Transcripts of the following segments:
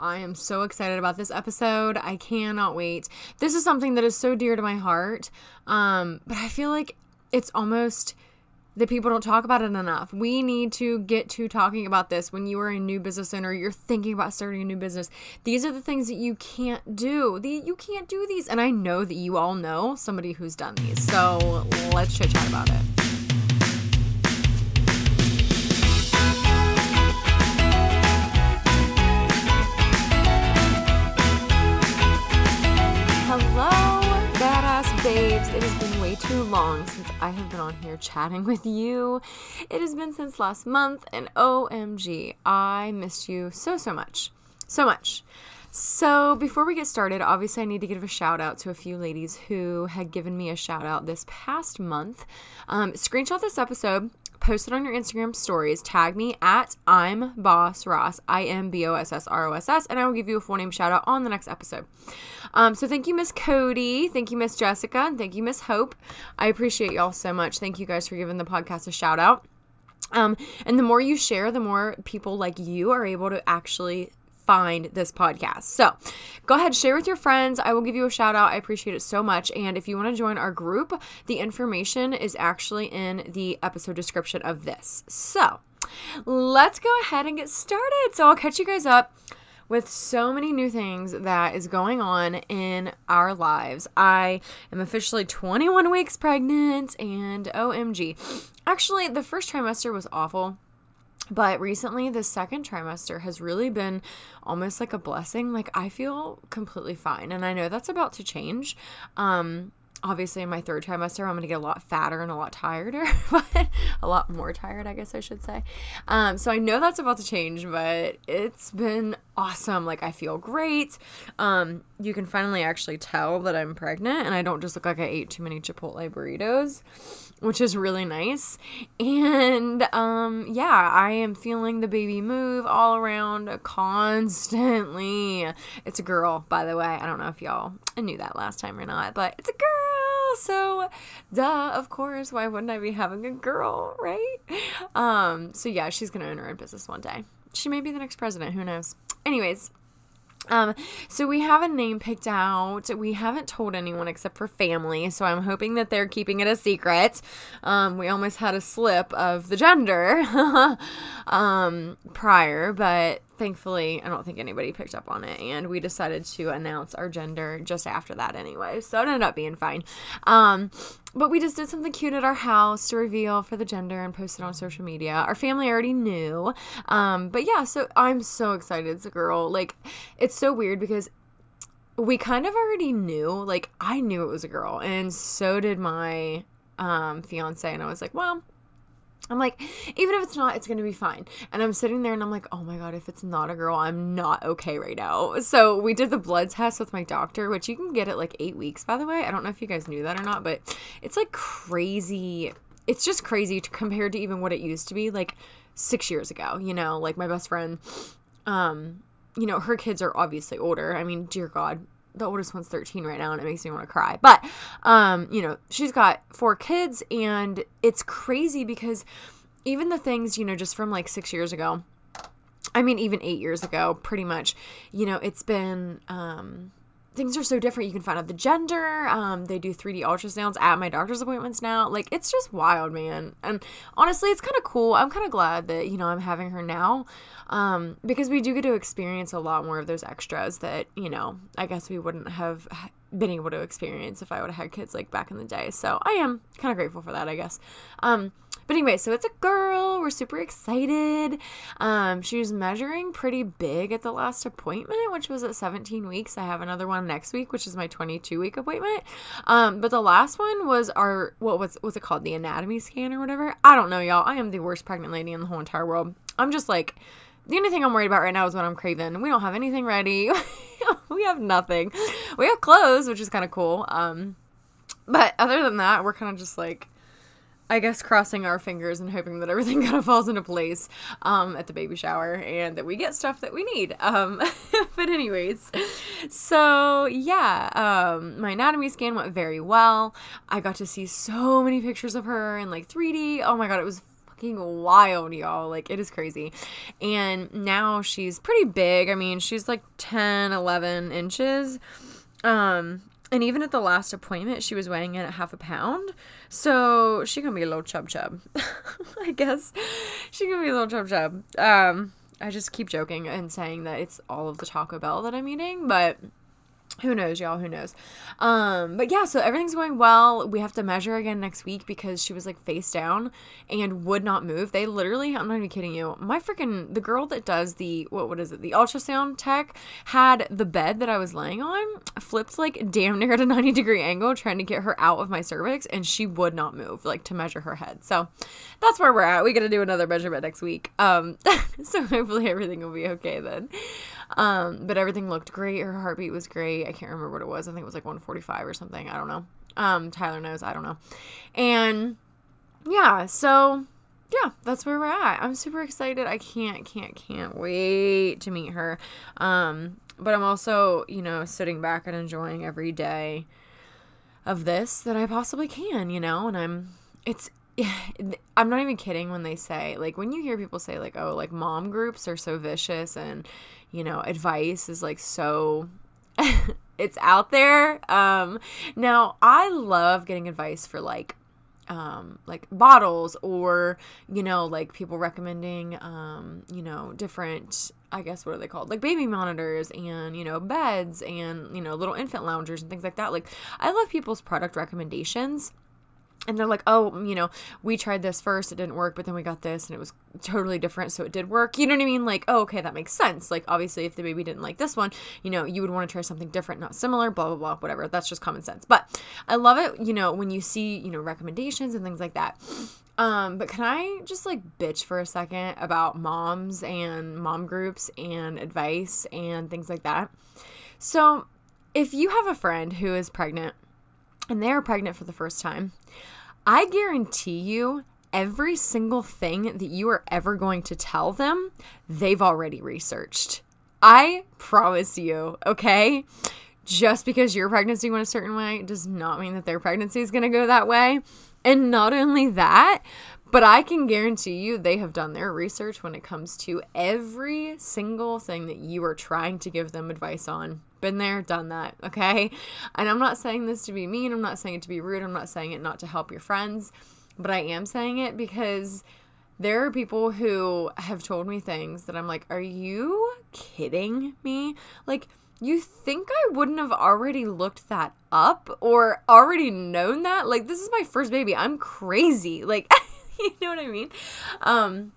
I am so excited about this episode. I cannot wait. This is something that is so dear to my heart. Um, but I feel like it's almost that people don't talk about it enough. We need to get to talking about this when you are a new business owner, you're thinking about starting a new business. These are the things that you can't do. The, you can't do these. And I know that you all know somebody who's done these. So let's chit chat about it. Has been way too long since I have been on here chatting with you. It has been since last month, and OMG, I missed you so, so much. So much. So, before we get started, obviously, I need to give a shout out to a few ladies who had given me a shout out this past month. Um, screenshot this episode post it on your Instagram stories. Tag me at I'm Boss Ross, I M B O S S R O S S, and I will give you a full name shout out on the next episode. Um, so thank you, Miss Cody. Thank you, Miss Jessica. And thank you, Miss Hope. I appreciate y'all so much. Thank you guys for giving the podcast a shout out. Um, and the more you share, the more people like you are able to actually find this podcast. So go ahead, share with your friends. I will give you a shout out. I appreciate it so much. And if you want to join our group, the information is actually in the episode description of this. So let's go ahead and get started. So I'll catch you guys up with so many new things that is going on in our lives. I am officially 21 weeks pregnant and OMG. Actually, the first trimester was awful. But recently, the second trimester has really been almost like a blessing. Like, I feel completely fine. And I know that's about to change. Um, obviously in my third trimester i'm going to get a lot fatter and a lot tireder but a lot more tired i guess i should say um, so i know that's about to change but it's been awesome like i feel great um, you can finally actually tell that i'm pregnant and i don't just look like i ate too many chipotle burritos which is really nice. And um, yeah, I am feeling the baby move all around constantly. It's a girl, by the way. I don't know if y'all knew that last time or not, but it's a girl. So, duh, of course, why wouldn't I be having a girl, right? Um, so yeah, she's gonna own her own business one day. She may be the next president, who knows? Anyways, um, so we have a name picked out. We haven't told anyone except for family, so I'm hoping that they're keeping it a secret. Um, we almost had a slip of the gender um, prior, but thankfully, I don't think anybody picked up on it, and we decided to announce our gender just after that anyway. So it ended up being fine. Um, but we just did something cute at our house to reveal for the gender and post it on social media. Our family already knew. Um, but yeah, so I'm so excited. It's a girl. Like, it's so weird because we kind of already knew. Like, I knew it was a girl, and so did my um, fiance. And I was like, well, I'm like, even if it's not, it's gonna be fine. And I'm sitting there and I'm like, oh my god, if it's not a girl, I'm not okay right now. So we did the blood test with my doctor, which you can get at like eight weeks, by the way. I don't know if you guys knew that or not, but it's like crazy. It's just crazy to, compared to even what it used to be like six years ago. You know, like my best friend, um, you know, her kids are obviously older. I mean, dear God, the oldest one's 13 right now and it makes me want to cry. But um, you know, she's got four kids and it's crazy because even the things, you know, just from like 6 years ago, I mean even 8 years ago, pretty much, you know, it's been um things are so different. You can find out the gender. Um, they do 3D ultrasounds at my doctor's appointments now. Like it's just wild, man. And honestly, it's kind of cool. I'm kind of glad that you know I'm having her now, um, because we do get to experience a lot more of those extras that you know I guess we wouldn't have been able to experience if I would have had kids like back in the day. So I am kind of grateful for that, I guess. Um, but anyway, so it's a girl. We're super excited. Um, she was measuring pretty big at the last appointment, which was at 17 weeks. I have another one next week, which is my 22 week appointment. Um, but the last one was our what was what's it called, the anatomy scan or whatever. I don't know, y'all. I am the worst pregnant lady in the whole entire world. I'm just like the only thing I'm worried about right now is what I'm craving. We don't have anything ready. we have nothing. We have clothes, which is kind of cool. Um, but other than that, we're kind of just like I guess crossing our fingers and hoping that everything kind of falls into place um, at the baby shower and that we get stuff that we need. Um, but anyways, so yeah, um, my anatomy scan went very well. I got to see so many pictures of her in like 3D. Oh my god, it was fucking wild, y'all. Like, it is crazy. And now she's pretty big. I mean, she's like 10, 11 inches. Um, and even at the last appointment, she was weighing in at half a pound. So she gonna be a little chub chub. I guess she gonna be a little chub chub. Um, I just keep joking and saying that it's all of the Taco Bell that I'm eating, but who knows y'all? Who knows? Um but yeah so everything's going well. We have to measure again next week because she was like face down and would not move. They literally i'm not even kidding you my freaking the girl that does the what what is it the ultrasound tech had the bed that i was laying on flipped like damn near at a 90 degree angle trying to get her out of my cervix and she would not move like to measure her head. So that's where we're at. We gotta do another measurement next week. Um so hopefully everything will be okay then um, but everything looked great. Her heartbeat was great. I can't remember what it was. I think it was like 145 or something. I don't know. Um, Tyler knows. I don't know. And yeah, so yeah, that's where we're at. I'm super excited. I can't, can't, can't wait to meet her. Um, but I'm also, you know, sitting back and enjoying every day of this that I possibly can, you know, and I'm, it's, I'm not even kidding when they say, like, when you hear people say, like, oh, like, mom groups are so vicious and, you know, advice is like so it's out there. Um now I love getting advice for like um like bottles or you know like people recommending um you know different I guess what are they called? Like baby monitors and, you know, beds and, you know, little infant loungers and things like that. Like I love people's product recommendations and they're like, oh, you know, we tried this first, it didn't work, but then we got this and it was totally different, so it did work. You know what I mean? Like, oh, okay, that makes sense. Like, obviously, if the baby didn't like this one, you know, you would want to try something different, not similar, blah, blah, blah, whatever. That's just common sense. But I love it, you know, when you see, you know, recommendations and things like that. Um, but can I just like bitch for a second about moms and mom groups and advice and things like that? So, if you have a friend who is pregnant and they are pregnant for the first time, I guarantee you every single thing that you are ever going to tell them, they've already researched. I promise you, okay? Just because your pregnancy went a certain way does not mean that their pregnancy is going to go that way. And not only that, but I can guarantee you they have done their research when it comes to every single thing that you are trying to give them advice on. Been there, done that, okay? And I'm not saying this to be mean, I'm not saying it to be rude, I'm not saying it not to help your friends, but I am saying it because there are people who have told me things that I'm like, are you kidding me? Like, you think I wouldn't have already looked that up or already known that? Like, this is my first baby. I'm crazy. Like, you know what I mean? Um,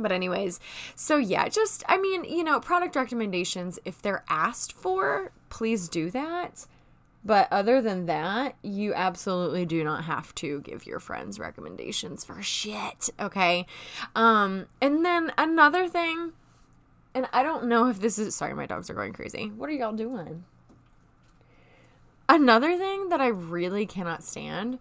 but, anyways, so yeah, just, I mean, you know, product recommendations, if they're asked for, please do that. But other than that, you absolutely do not have to give your friends recommendations for shit, okay? Um, and then another thing, and I don't know if this is sorry, my dogs are going crazy. What are y'all doing? Another thing that I really cannot stand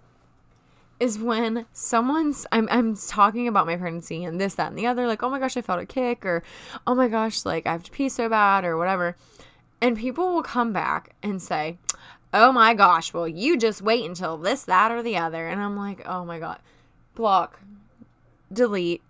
is when someone's I'm I'm talking about my pregnancy and this, that, and the other, like, oh my gosh, I felt a kick, or oh my gosh, like I have to pee so bad, or whatever. And people will come back and say, Oh my gosh, well, you just wait until this, that, or the other. And I'm like, oh my God. Block. Delete.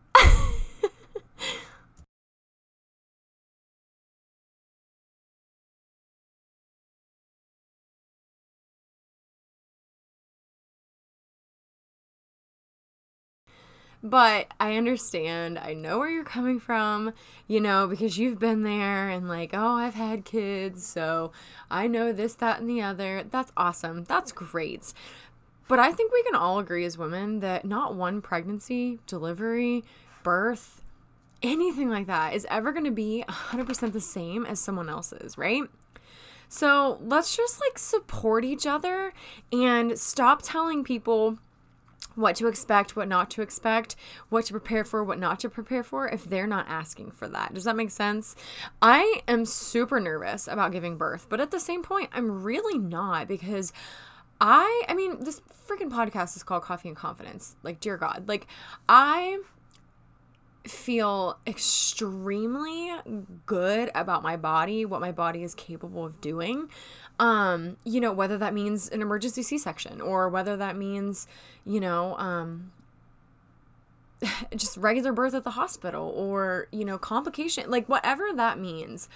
But I understand. I know where you're coming from, you know, because you've been there and like, oh, I've had kids, so I know this, that, and the other. That's awesome. That's great. But I think we can all agree as women that not one pregnancy, delivery, birth, anything like that is ever going to be 100% the same as someone else's, right? So let's just like support each other and stop telling people what to expect, what not to expect, what to prepare for, what not to prepare for if they're not asking for that. Does that make sense? I am super nervous about giving birth, but at the same point, I'm really not because I I mean, this freaking podcast is called Coffee and Confidence. Like, dear God. Like, I feel extremely good about my body, what my body is capable of doing. Um, you know, whether that means an emergency C-section or whether that means, you know, um just regular birth at the hospital or, you know, complication, like whatever that means.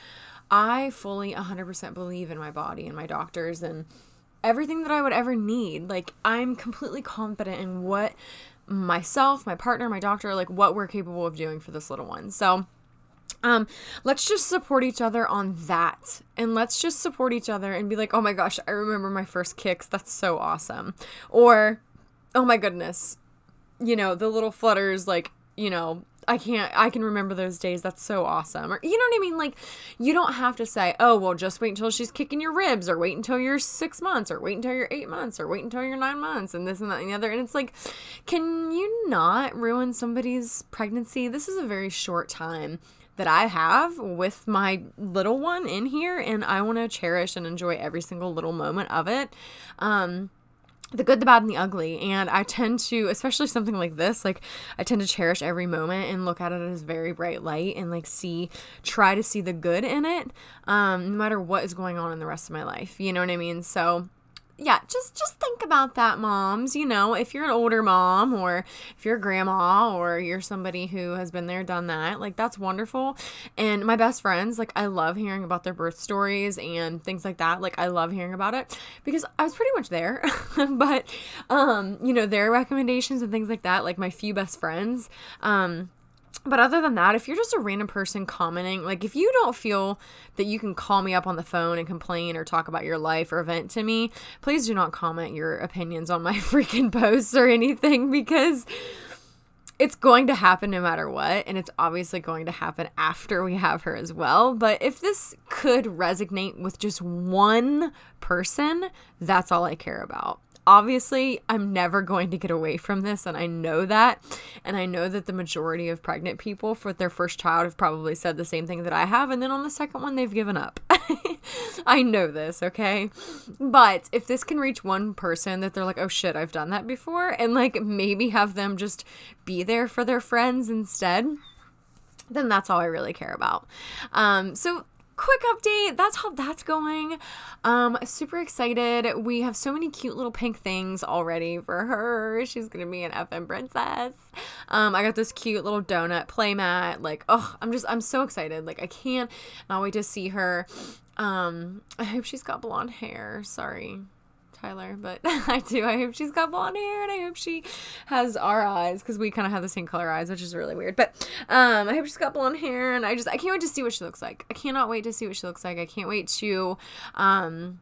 I fully 100% believe in my body and my doctors and everything that I would ever need. Like, I'm completely confident in what myself, my partner, my doctor, like what we're capable of doing for this little one. So, um, let's just support each other on that. And let's just support each other and be like, oh my gosh, I remember my first kicks. That's so awesome. Or, oh my goodness, you know, the little flutters, like, you know, I can't I can remember those days. That's so awesome. Or you know what I mean? Like you don't have to say, "Oh, well, just wait until she's kicking your ribs or wait until you're 6 months or wait until you're 8 months or wait until you're 9 months and this and that and the other." And it's like, can you not ruin somebody's pregnancy? This is a very short time that I have with my little one in here and I want to cherish and enjoy every single little moment of it. Um the good, the bad, and the ugly. And I tend to, especially something like this, like I tend to cherish every moment and look at it as very bright light and like see, try to see the good in it, um, no matter what is going on in the rest of my life. You know what I mean? So yeah, just just think about that, moms. You know, if you're an older mom or if you're a grandma or you're somebody who has been there, done that, like that's wonderful. And my best friends, like I love hearing about their birth stories and things like that. Like I love hearing about it because I was pretty much there. but um, you know, their recommendations and things like that, like my few best friends, um, but other than that, if you're just a random person commenting, like if you don't feel that you can call me up on the phone and complain or talk about your life or event to me, please do not comment your opinions on my freaking posts or anything because it's going to happen no matter what. And it's obviously going to happen after we have her as well. But if this could resonate with just one person, that's all I care about obviously I'm never going to get away from this and I know that and I know that the majority of pregnant people for their first child have probably said the same thing that I have and then on the second one they've given up. I know this, okay? But if this can reach one person that they're like, "Oh shit, I've done that before." and like maybe have them just be there for their friends instead, then that's all I really care about. Um, so quick update that's how that's going. Um super excited. We have so many cute little pink things already for her. She's gonna be an fm princess. Um i got this cute little donut playmat like oh i'm just i'm so excited. Like i can't not wait to see her. Um i hope she's got blonde hair. Sorry Tyler, but I do. I hope she's got blonde hair and I hope she has our eyes because we kind of have the same color eyes, which is really weird. But um, I hope she's got blonde hair and I just I can't wait to see what she looks like. I cannot wait to see what she looks like. I can't wait to um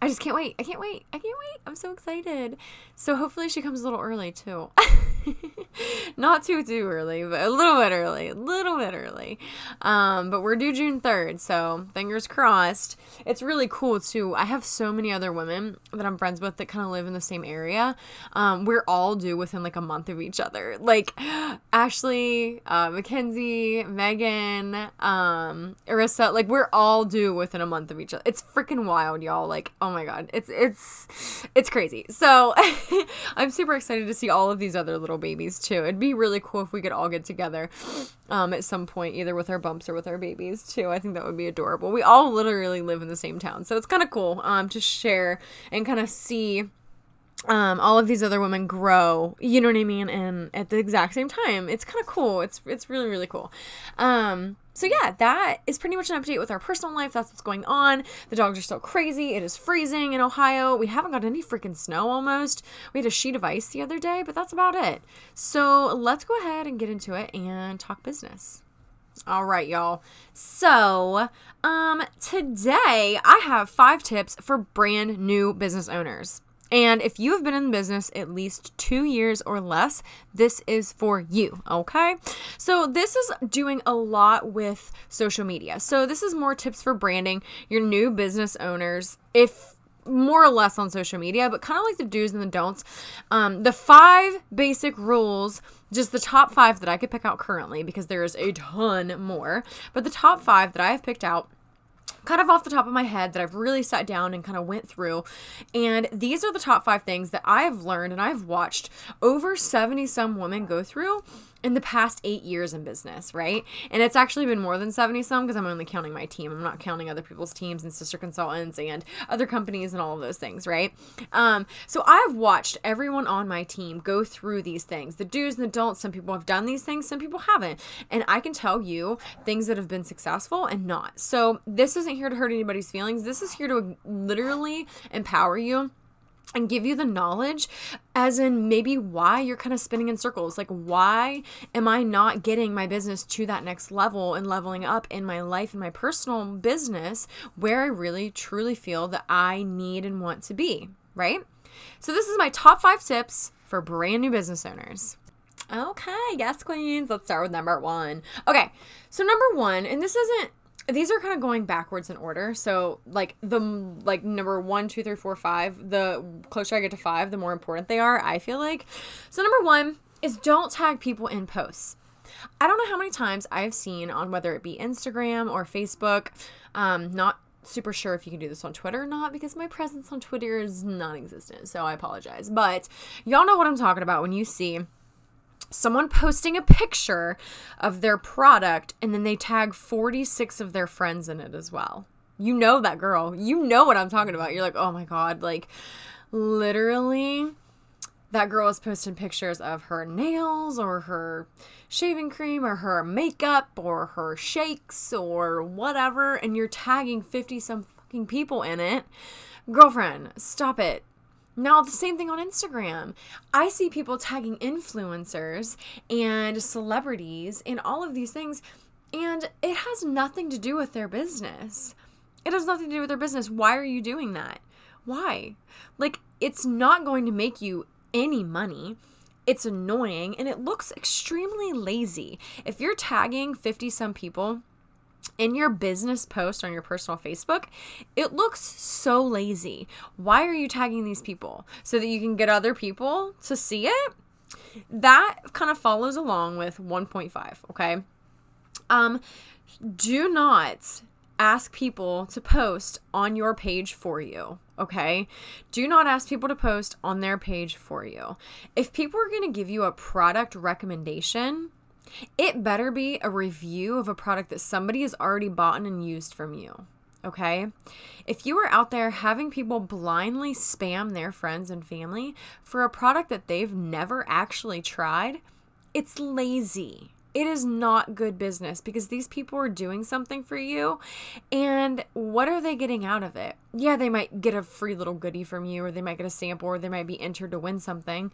I just can't wait. I can't wait. I can't wait. I'm so excited. So hopefully she comes a little early too. Not too too early, but a little bit early. A little bit early. Um, but we're due June 3rd, so fingers crossed. It's really cool too. I have so many other women that I'm friends with that kind of live in the same area. Um, we're all due within like a month of each other. Like Ashley, uh, Mackenzie, Megan, um, Arissa, like we're all due within a month of each other. It's freaking wild, y'all. Like, oh my god, it's it's it's crazy. So I'm super excited to see all of these other little babies too. It'd be really cool if we could all get together um, at some point, either with our bumps or with our babies too. I think that would be adorable. We all literally live in the same town, so it's kind of cool um, to share and kind of see um, all of these other women grow, you know what I mean, and at the exact same time. It's kind of cool. It's it's really really cool. Um, so yeah, that is pretty much an update with our personal life. That's what's going on. The dogs are still crazy. It is freezing in Ohio. We haven't got any freaking snow almost. We had a sheet of ice the other day, but that's about it. So let's go ahead and get into it and talk business. All right, y'all. So, um, today I have five tips for brand new business owners. And if you have been in business at least two years or less, this is for you, okay? So, this is doing a lot with social media. So, this is more tips for branding your new business owners. If more or less on social media, but kind of like the do's and the don'ts. Um, the five basic rules, just the top five that I could pick out currently, because there is a ton more, but the top five that I have picked out kind of off the top of my head that I've really sat down and kind of went through. And these are the top five things that I've learned and I've watched over 70 some women go through in the past eight years in business, right? And it's actually been more than 70 some because I'm only counting my team. I'm not counting other people's teams and sister consultants and other companies and all of those things, right? Um, so I've watched everyone on my team go through these things the do's and the don'ts. Some people have done these things, some people haven't. And I can tell you things that have been successful and not. So this isn't here to hurt anybody's feelings. This is here to literally empower you and give you the knowledge as in maybe why you're kind of spinning in circles. Like why am i not getting my business to that next level and leveling up in my life and my personal business where i really truly feel that i need and want to be right? So this is my top five tips for brand new business owners. Okay yes queens. Let's start with number one. Okay so number one and this isn't these are kind of going backwards in order. So like the like number one, two, three, four, five. The closer I get to five, the more important they are. I feel like. So number one is don't tag people in posts. I don't know how many times I've seen on whether it be Instagram or Facebook. Um, not super sure if you can do this on Twitter or not because my presence on Twitter is non-existent. So I apologize. But y'all know what I'm talking about when you see someone posting a picture of their product and then they tag 46 of their friends in it as well. You know that girl. You know what I'm talking about. You're like, "Oh my god, like literally that girl is posting pictures of her nails or her shaving cream or her makeup or her shakes or whatever and you're tagging 50 some fucking people in it. Girlfriend, stop it. Now, the same thing on Instagram. I see people tagging influencers and celebrities and all of these things, and it has nothing to do with their business. It has nothing to do with their business. Why are you doing that? Why? Like, it's not going to make you any money. It's annoying and it looks extremely lazy. If you're tagging 50 some people, in your business post on your personal Facebook, it looks so lazy. Why are you tagging these people? So that you can get other people to see it? That kind of follows along with 1.5, okay? Um do not ask people to post on your page for you, okay? Do not ask people to post on their page for you. If people are going to give you a product recommendation, it better be a review of a product that somebody has already bought and used from you. Okay? If you are out there having people blindly spam their friends and family for a product that they've never actually tried, it's lazy. It is not good business because these people are doing something for you. And what are they getting out of it? Yeah, they might get a free little goodie from you, or they might get a sample, or they might be entered to win something.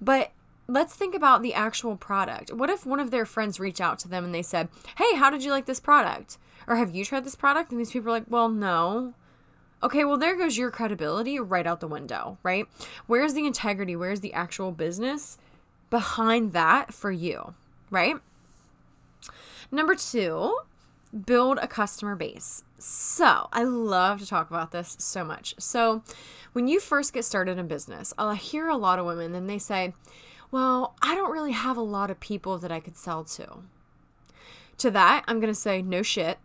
But let's think about the actual product. What if one of their friends reached out to them and they said, Hey, how did you like this product? Or have you tried this product? And these people are like, Well, no. Okay, well, there goes your credibility right out the window, right? Where's the integrity? Where's the actual business behind that for you, right? Number two, build a customer base. So, I love to talk about this so much. So, when you first get started in business, I'll hear a lot of women and they say, well, I don't really have a lot of people that I could sell to. To that, I'm going to say, no shit.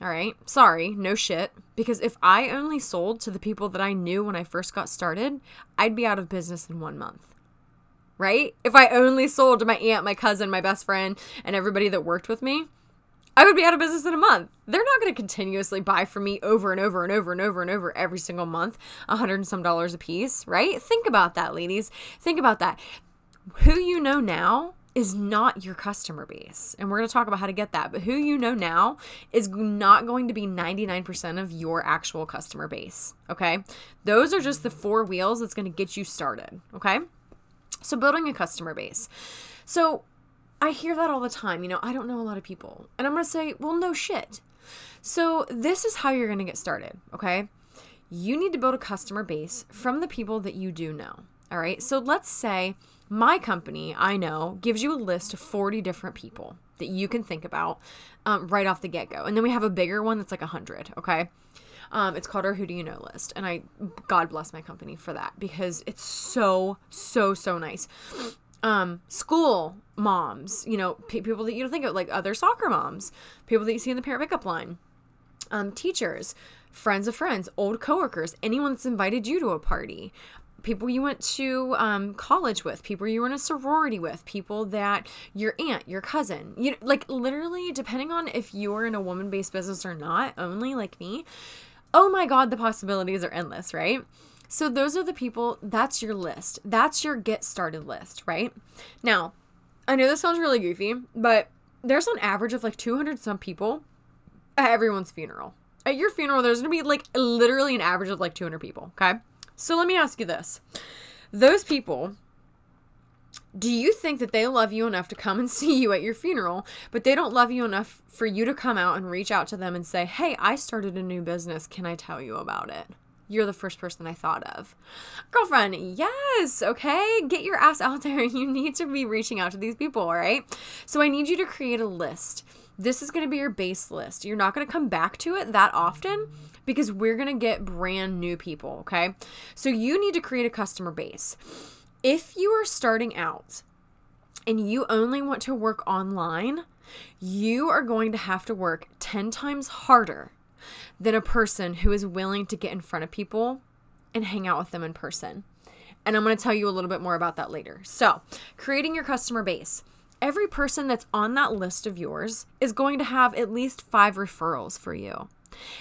All right. Sorry, no shit. Because if I only sold to the people that I knew when I first got started, I'd be out of business in one month. Right? If I only sold to my aunt, my cousin, my best friend, and everybody that worked with me, I would be out of business in a month. They're not going to continuously buy from me over and over and over and over and over every single month, a hundred and some dollars a piece, right? Think about that, ladies. Think about that who you know now is not your customer base. And we're going to talk about how to get that. But who you know now is not going to be 99% of your actual customer base. Okay. Those are just the four wheels that's going to get you started. Okay. So building a customer base. So I hear that all the time. You know, I don't know a lot of people. And I'm going to say, well, no shit. So this is how you're going to get started. Okay. You need to build a customer base from the people that you do know. All right. So let's say, my company, I know, gives you a list of 40 different people that you can think about um, right off the get go. And then we have a bigger one that's like 100, okay? Um, it's called our Who Do You Know list. And I, God bless my company for that because it's so, so, so nice. Um, school moms, you know, p- people that you don't think of, like other soccer moms, people that you see in the parent pickup line, um, teachers, friends of friends, old coworkers, anyone that's invited you to a party, people you went to um, college with, people you were in a sorority with, people that your aunt, your cousin, you like literally depending on if you're in a woman based business or not, only like me. Oh my God, the possibilities are endless, right? So those are the people, that's your list. That's your get started list, right? Now, I know this sounds really goofy, but there's an average of like 200 some people at everyone's funeral. At your funeral, there's gonna be like literally an average of like 200 people, okay? So let me ask you this. Those people, do you think that they love you enough to come and see you at your funeral, but they don't love you enough for you to come out and reach out to them and say, hey, I started a new business. Can I tell you about it? You're the first person I thought of. Girlfriend, yes, okay, get your ass out there. You need to be reaching out to these people, all right? So I need you to create a list. This is going to be your base list. You're not going to come back to it that often because we're going to get brand new people, okay? So you need to create a customer base. If you are starting out and you only want to work online, you are going to have to work 10 times harder than a person who is willing to get in front of people and hang out with them in person. And I'm going to tell you a little bit more about that later. So, creating your customer base. Every person that's on that list of yours is going to have at least five referrals for you.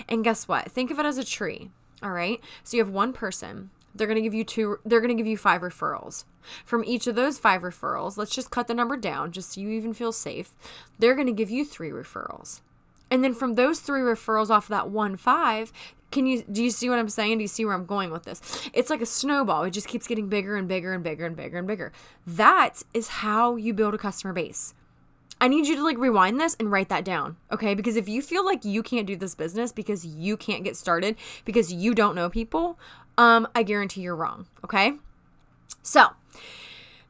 And guess what? Think of it as a tree. All right. So you have one person. They're going to give you two, they're going to give you five referrals. From each of those five referrals, let's just cut the number down just so you even feel safe. They're going to give you three referrals. And then from those three referrals off of that one five, can you do you see what I'm saying? Do you see where I'm going with this? It's like a snowball. It just keeps getting bigger and bigger and bigger and bigger and bigger. That is how you build a customer base. I need you to like rewind this and write that down, okay? Because if you feel like you can't do this business because you can't get started because you don't know people, um I guarantee you're wrong, okay? So,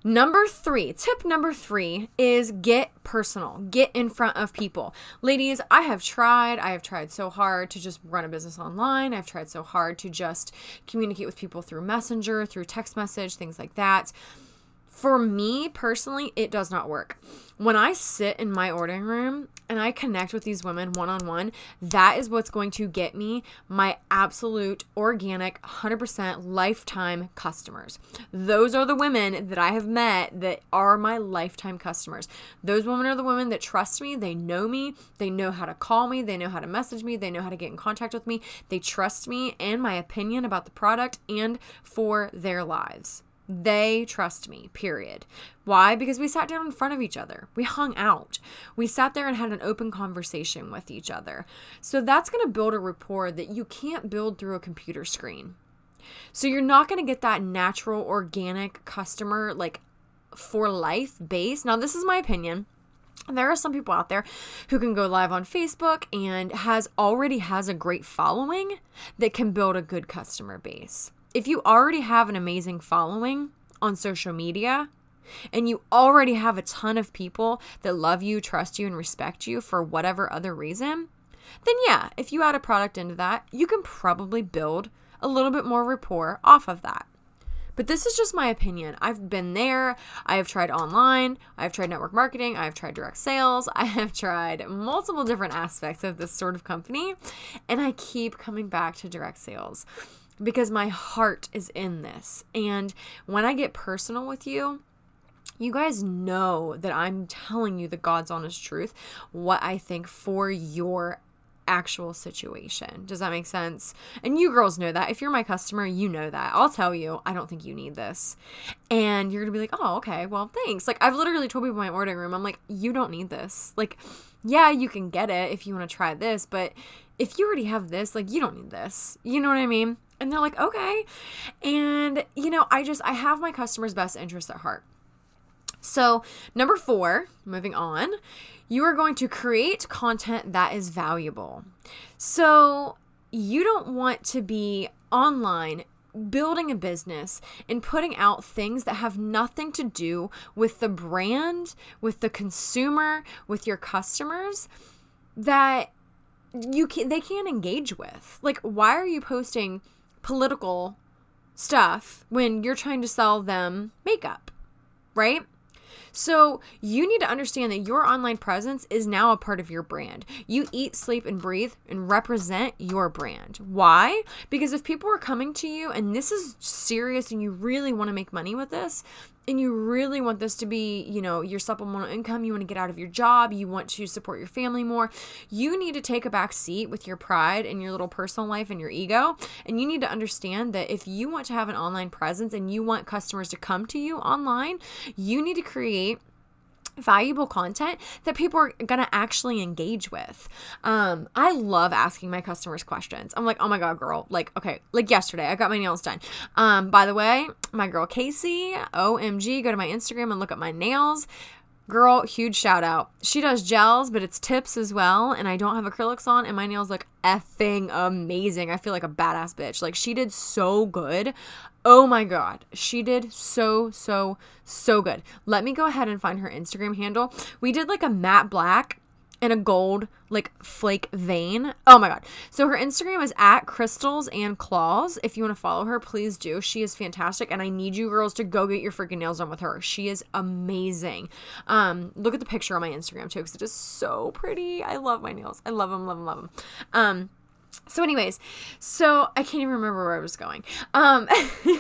Number three, tip number three is get personal, get in front of people. Ladies, I have tried, I have tried so hard to just run a business online. I've tried so hard to just communicate with people through Messenger, through text message, things like that. For me personally, it does not work. When I sit in my ordering room and I connect with these women one on one, that is what's going to get me my absolute organic 100% lifetime customers. Those are the women that I have met that are my lifetime customers. Those women are the women that trust me, they know me, they know how to call me, they know how to message me, they know how to get in contact with me, they trust me and my opinion about the product and for their lives. They trust me, period. Why? Because we sat down in front of each other. We hung out. We sat there and had an open conversation with each other. So that's going to build a rapport that you can't build through a computer screen. So you're not going to get that natural, organic customer, like for life base. Now, this is my opinion there are some people out there who can go live on Facebook and has already has a great following that can build a good customer base if you already have an amazing following on social media and you already have a ton of people that love you, trust you, and respect you for whatever other reason, then yeah, if you add a product into that, you can probably build a little bit more rapport off of that. But this is just my opinion. I've been there. I have tried online. I've tried network marketing. I've tried direct sales. I have tried multiple different aspects of this sort of company. And I keep coming back to direct sales because my heart is in this. And when I get personal with you, you guys know that I'm telling you the God's honest truth, what I think for your actual situation. Does that make sense? And you girls know that. If you're my customer, you know that. I'll tell you, I don't think you need this. And you're going to be like, oh, okay, well, thanks. Like, I've literally told people in my ordering room, I'm like, you don't need this. Like, yeah, you can get it if you want to try this, but if you already have this, like, you don't need this. You know what I mean? And they're like, okay. And, you know, I just, I have my customer's best interest at heart. So, number four, moving on, you are going to create content that is valuable. So, you don't want to be online building a business and putting out things that have nothing to do with the brand, with the consumer, with your customers that you can they can't engage with. Like why are you posting political stuff when you're trying to sell them makeup, right? So you need to understand that your online presence is now a part of your brand. You eat, sleep, and breathe and represent your brand. Why? Because if people are coming to you and this is serious and you really want to make money with this, and you really want this to be, you know, your supplemental income, you want to get out of your job, you want to support your family more, you need to take a back seat with your pride and your little personal life and your ego. And you need to understand that if you want to have an online presence and you want customers to come to you online, you need to create valuable content that people are gonna actually engage with. Um, I love asking my customers questions. I'm like, oh my god, girl, like, okay, like yesterday, I got my nails done. Um, by the way, my girl Casey, OMG, go to my Instagram and look at my nails. Girl, huge shout out. She does gels, but it's tips as well. And I don't have acrylics on, and my nails look effing amazing. I feel like a badass bitch. Like, she did so good. Oh my God. She did so, so, so good. Let me go ahead and find her Instagram handle. We did like a matte black and a gold like flake vein. Oh my god. So her Instagram is at crystals and claws. If you want to follow her, please do. She is fantastic and I need you girls to go get your freaking nails done with her. She is amazing. Um look at the picture on my Instagram too cuz it is so pretty. I love my nails. I love them, love them, love them. Um so, anyways, so I can't even remember where I was going. Um,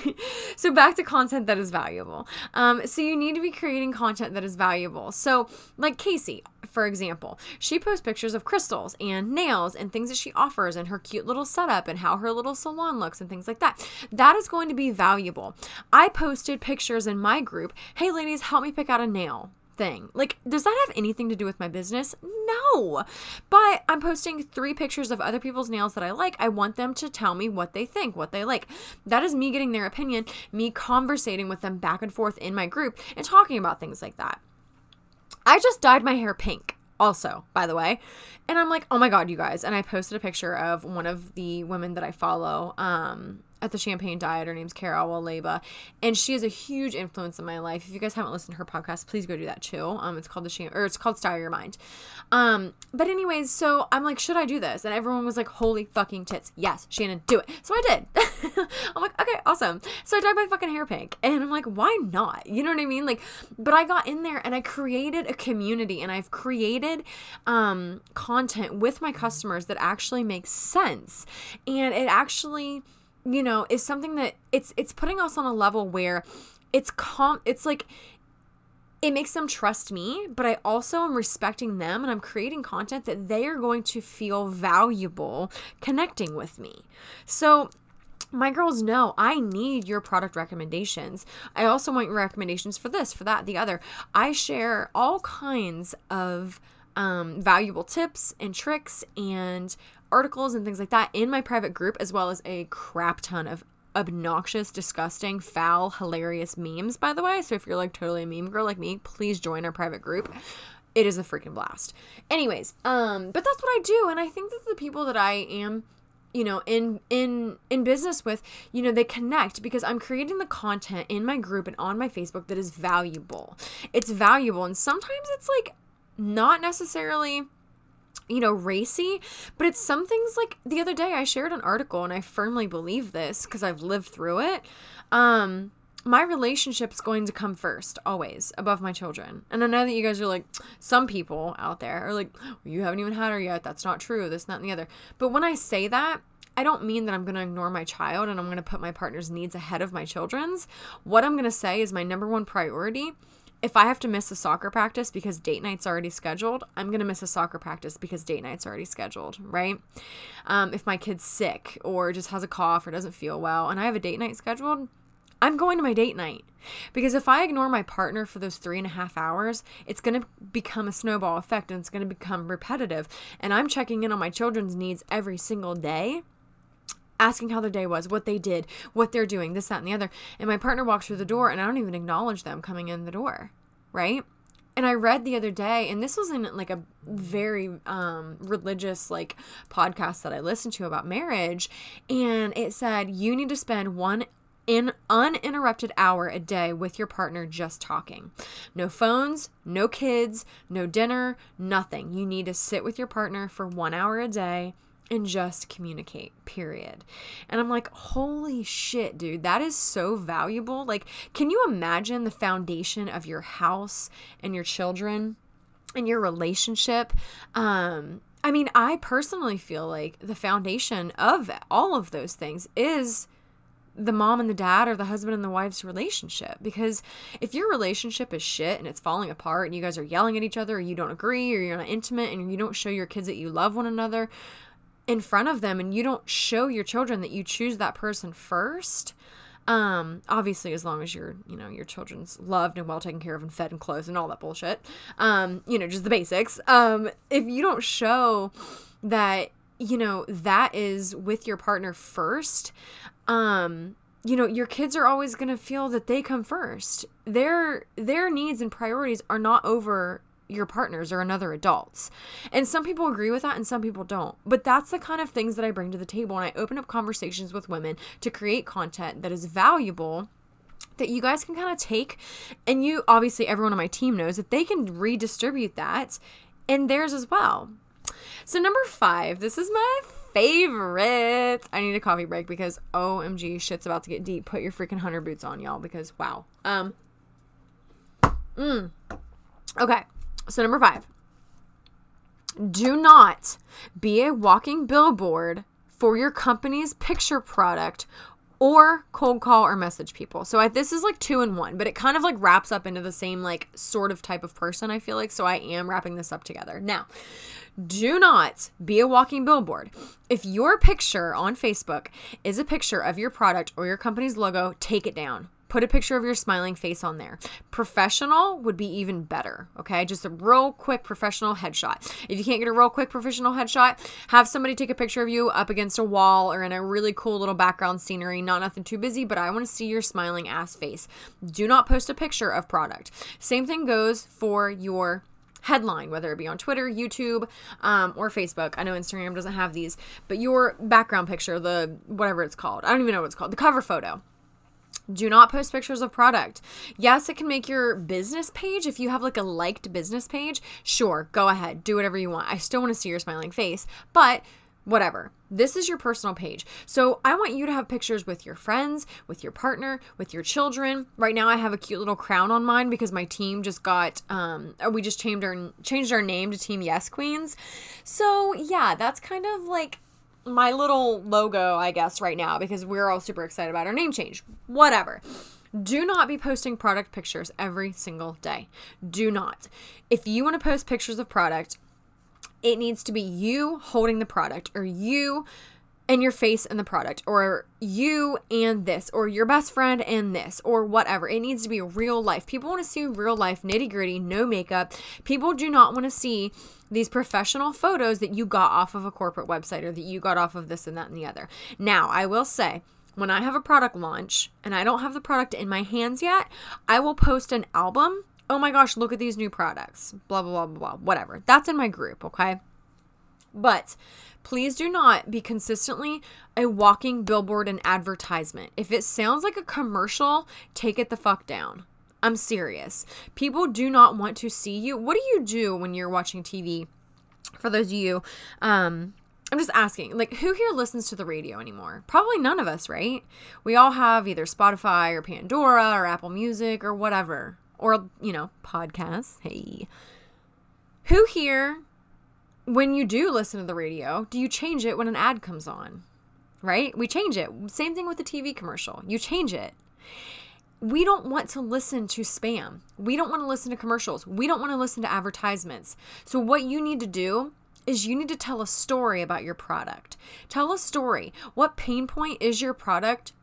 so back to content that is valuable. Um, so you need to be creating content that is valuable. So, like Casey, for example, she posts pictures of crystals and nails and things that she offers and her cute little setup and how her little salon looks and things like that. That is going to be valuable. I posted pictures in my group. Hey, ladies, help me pick out a nail thing. Like, does that have anything to do with my business? No. But I'm posting three pictures of other people's nails that I like. I want them to tell me what they think, what they like. That is me getting their opinion, me conversating with them back and forth in my group and talking about things like that. I just dyed my hair pink also, by the way. And I'm like, oh my God, you guys. And I posted a picture of one of the women that I follow. Um, at the Champagne Diet. Her name's Carol Waleba, and she is a huge influence in my life. If you guys haven't listened to her podcast, please go do that too. Um, it's called the Sham- or it's called Style Your Mind. Um, but anyways, so I'm like, should I do this? And everyone was like, holy fucking tits, yes, Shannon, do it. So I did. I'm like, okay, awesome. So I dyed my fucking hair pink, and I'm like, why not? You know what I mean? Like, but I got in there and I created a community, and I've created um content with my customers that actually makes sense, and it actually you know is something that it's it's putting us on a level where it's com it's like it makes them trust me, but I also am respecting them and I'm creating content that they are going to feel valuable connecting with me. So my girls know I need your product recommendations. I also want your recommendations for this, for that, the other. I share all kinds of um, valuable tips and tricks and articles and things like that in my private group, as well as a crap ton of obnoxious, disgusting, foul, hilarious memes, by the way. So if you're like totally a meme girl like me, please join our private group. It is a freaking blast. Anyways, um, but that's what I do, and I think that the people that I am you know in in in business with you know they connect because i'm creating the content in my group and on my facebook that is valuable it's valuable and sometimes it's like not necessarily you know, racy, but it's some things like the other day I shared an article and I firmly believe this because I've lived through it. Um, my relationship's going to come first, always, above my children. And I know that you guys are like, some people out there are like, well, you haven't even had her yet. That's not true. This, not, and the other. But when I say that, I don't mean that I'm going to ignore my child and I'm going to put my partner's needs ahead of my children's. What I'm going to say is my number one priority if I have to miss a soccer practice because date night's already scheduled, I'm going to miss a soccer practice because date night's already scheduled, right? Um, if my kid's sick or just has a cough or doesn't feel well and I have a date night scheduled, I'm going to my date night. Because if I ignore my partner for those three and a half hours, it's going to become a snowball effect and it's going to become repetitive. And I'm checking in on my children's needs every single day asking how their day was, what they did, what they're doing, this, that, and the other. And my partner walks through the door and I don't even acknowledge them coming in the door, right? And I read the other day, and this was in like a very um, religious like podcast that I listened to about marriage, and it said you need to spend one in uninterrupted hour a day with your partner just talking. No phones, no kids, no dinner, nothing. You need to sit with your partner for 1 hour a day and just communicate, period. And I'm like, holy shit, dude, that is so valuable. Like, can you imagine the foundation of your house and your children and your relationship? Um, I mean, I personally feel like the foundation of all of those things is the mom and the dad or the husband and the wife's relationship because if your relationship is shit and it's falling apart and you guys are yelling at each other or you don't agree or you're not intimate and you don't show your kids that you love one another in front of them and you don't show your children that you choose that person first. Um obviously as long as your you know your children's loved and well taken care of and fed and clothed and all that bullshit. Um you know just the basics. Um if you don't show that you know that is with your partner first um you know your kids are always going to feel that they come first. Their their needs and priorities are not over your partners or another adults. And some people agree with that and some people don't. But that's the kind of things that I bring to the table and I open up conversations with women to create content that is valuable that you guys can kind of take and you obviously everyone on my team knows that they can redistribute that and theirs as well. So number 5, this is my favorite. I need a coffee break because OMG shit's about to get deep. Put your freaking hunter boots on, y'all, because wow. Um mm. Okay. So, number five, do not be a walking billboard for your company's picture product or cold call or message people. So I, this is like two in one, but it kind of like wraps up into the same like sort of type of person, I feel like. So I am wrapping this up together. Now, do not be a walking billboard. If your picture on Facebook is a picture of your product or your company's logo, take it down put a picture of your smiling face on there. Professional would be even better, okay? Just a real quick professional headshot. If you can't get a real quick professional headshot, have somebody take a picture of you up against a wall or in a really cool little background scenery, not nothing too busy, but I want to see your smiling ass face. Do not post a picture of product. Same thing goes for your headline, whether it be on Twitter, YouTube, um, or Facebook. I know Instagram doesn't have these, but your background picture, the whatever it's called, I don't even know what it's called, the cover photo. Do not post pictures of product. Yes, it can make your business page. If you have like a liked business page, sure, go ahead, do whatever you want. I still want to see your smiling face, but whatever. This is your personal page. So I want you to have pictures with your friends, with your partner, with your children. Right now I have a cute little crown on mine because my team just got um we just changed our changed our name to Team Yes Queens. So yeah, that's kind of like my little logo, I guess, right now because we're all super excited about our name change. Whatever. Do not be posting product pictures every single day. Do not. If you want to post pictures of product, it needs to be you holding the product or you and your face and the product or you and this or your best friend and this or whatever. It needs to be real life. People want to see real life, nitty gritty, no makeup. People do not want to see these professional photos that you got off of a corporate website or that you got off of this and that and the other. Now, I will say, when I have a product launch and I don't have the product in my hands yet, I will post an album. Oh my gosh, look at these new products. Blah, blah, blah, blah, blah. Whatever. That's in my group, okay? But please do not be consistently a walking billboard and advertisement. If it sounds like a commercial, take it the fuck down. I'm serious. People do not want to see you. What do you do when you're watching TV? For those of you, um, I'm just asking, like, who here listens to the radio anymore? Probably none of us, right? We all have either Spotify or Pandora or Apple Music or whatever, or, you know, podcasts. Hey. Who here when you do listen to the radio, do you change it when an ad comes on? Right? We change it. Same thing with the TV commercial. You change it. We don't want to listen to spam. We don't want to listen to commercials. We don't want to listen to advertisements. So, what you need to do is you need to tell a story about your product. Tell a story. What pain point is your product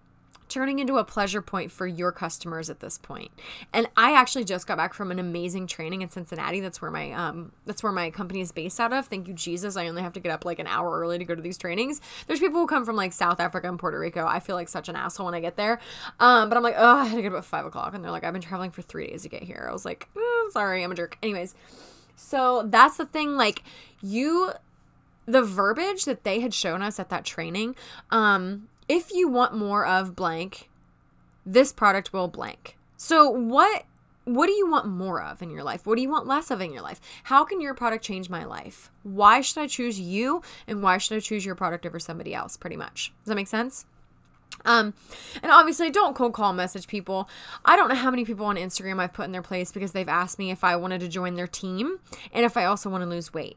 turning into a pleasure point for your customers at this point. And I actually just got back from an amazing training in Cincinnati. That's where my um that's where my company is based out of. Thank you Jesus. I only have to get up like an hour early to go to these trainings. There's people who come from like South Africa and Puerto Rico. I feel like such an asshole when I get there. Um, but I'm like, oh, I had to get up at five o'clock, and they're like, I've been traveling for three days to get here. I was like, oh, sorry, I'm a jerk. Anyways, so that's the thing. Like you the verbiage that they had shown us at that training um if you want more of blank, this product will blank. So what what do you want more of in your life? What do you want less of in your life? How can your product change my life? Why should I choose you and why should I choose your product over somebody else pretty much? Does that make sense? Um, and obviously, don't cold call message people. I don't know how many people on Instagram I've put in their place because they've asked me if I wanted to join their team and if I also want to lose weight.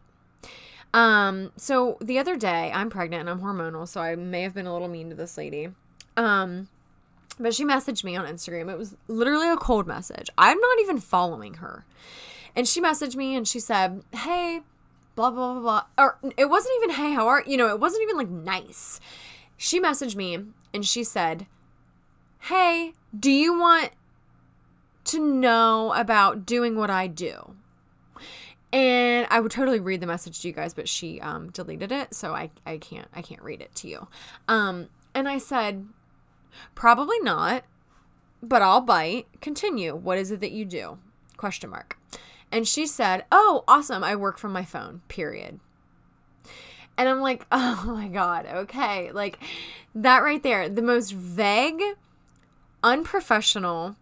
Um, so the other day, I'm pregnant and I'm hormonal, so I may have been a little mean to this lady. Um, but she messaged me on Instagram. It was literally a cold message. I'm not even following her. And she messaged me and she said, Hey, blah, blah, blah, blah. Or it wasn't even, Hey, how are you? know, it wasn't even like nice. She messaged me and she said, Hey, do you want to know about doing what I do? And I would totally read the message to you guys, but she um, deleted it, so I, I can't I can't read it to you. Um, and I said, probably not, but I'll bite. Continue. What is it that you do? Question mark. And she said, Oh, awesome. I work from my phone. Period. And I'm like, oh my God, okay. Like that right there, the most vague, unprofessional,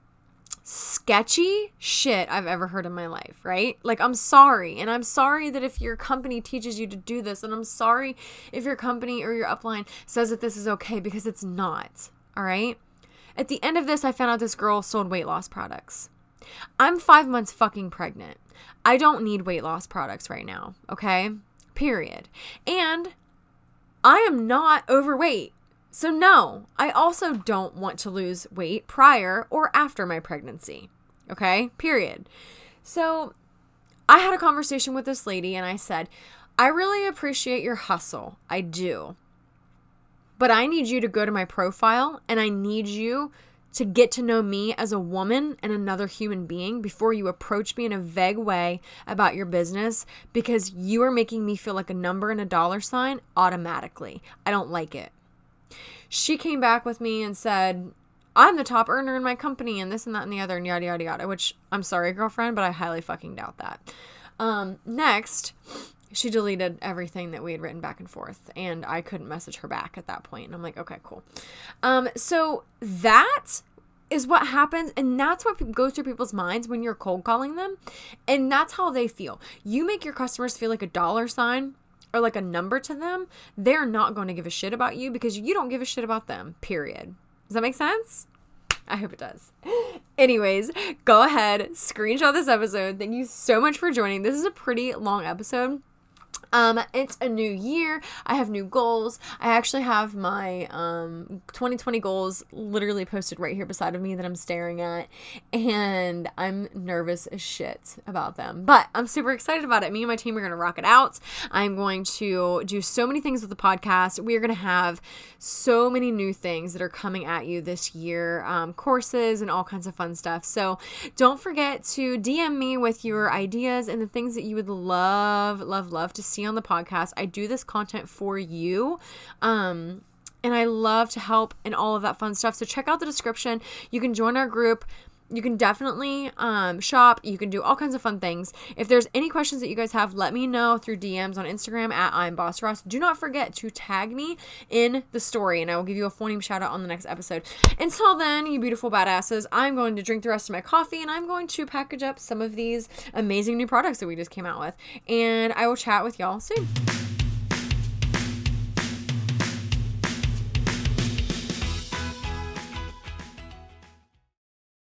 sketchy shit I've ever heard in my life, right? Like, I'm sorry. And I'm sorry that if your company teaches you to do this, and I'm sorry if your company or your upline says that this is okay because it's not, all right? At the end of this, I found out this girl sold weight loss products. I'm five months fucking pregnant. I don't need weight loss products right now, okay? Period. And I am not overweight. So, no, I also don't want to lose weight prior or after my pregnancy. Okay, period. So, I had a conversation with this lady and I said, I really appreciate your hustle. I do. But I need you to go to my profile and I need you to get to know me as a woman and another human being before you approach me in a vague way about your business because you are making me feel like a number and a dollar sign automatically. I don't like it she came back with me and said, I'm the top earner in my company and this and that and the other and yada yada yada, which I'm sorry, girlfriend, but I highly fucking doubt that. Um, next, she deleted everything that we had written back and forth, and I couldn't message her back at that point. And I'm like, okay, cool. Um, so that is what happens, and that's what goes through people's minds when you're cold calling them, and that's how they feel. You make your customers feel like a dollar sign or like a number to them, they're not going to give a shit about you because you don't give a shit about them, period. Does that make sense? I hope it does. Anyways, go ahead, screenshot this episode. Thank you so much for joining. This is a pretty long episode. Um, it's a new year. I have new goals. I actually have my um 2020 goals literally posted right here beside of me that I'm staring at, and I'm nervous as shit about them. But I'm super excited about it. Me and my team are gonna rock it out. I'm going to do so many things with the podcast. We are gonna have so many new things that are coming at you this year, um, courses and all kinds of fun stuff. So don't forget to DM me with your ideas and the things that you would love, love, love to see on the podcast. I do this content for you. Um, and I love to help and all of that fun stuff. So check out the description. You can join our group you can definitely um, shop. You can do all kinds of fun things. If there's any questions that you guys have, let me know through DMs on Instagram at I'm Boss Ross. Do not forget to tag me in the story, and I will give you a full name shout out on the next episode. Until then, you beautiful badasses, I'm going to drink the rest of my coffee, and I'm going to package up some of these amazing new products that we just came out with. And I will chat with y'all soon.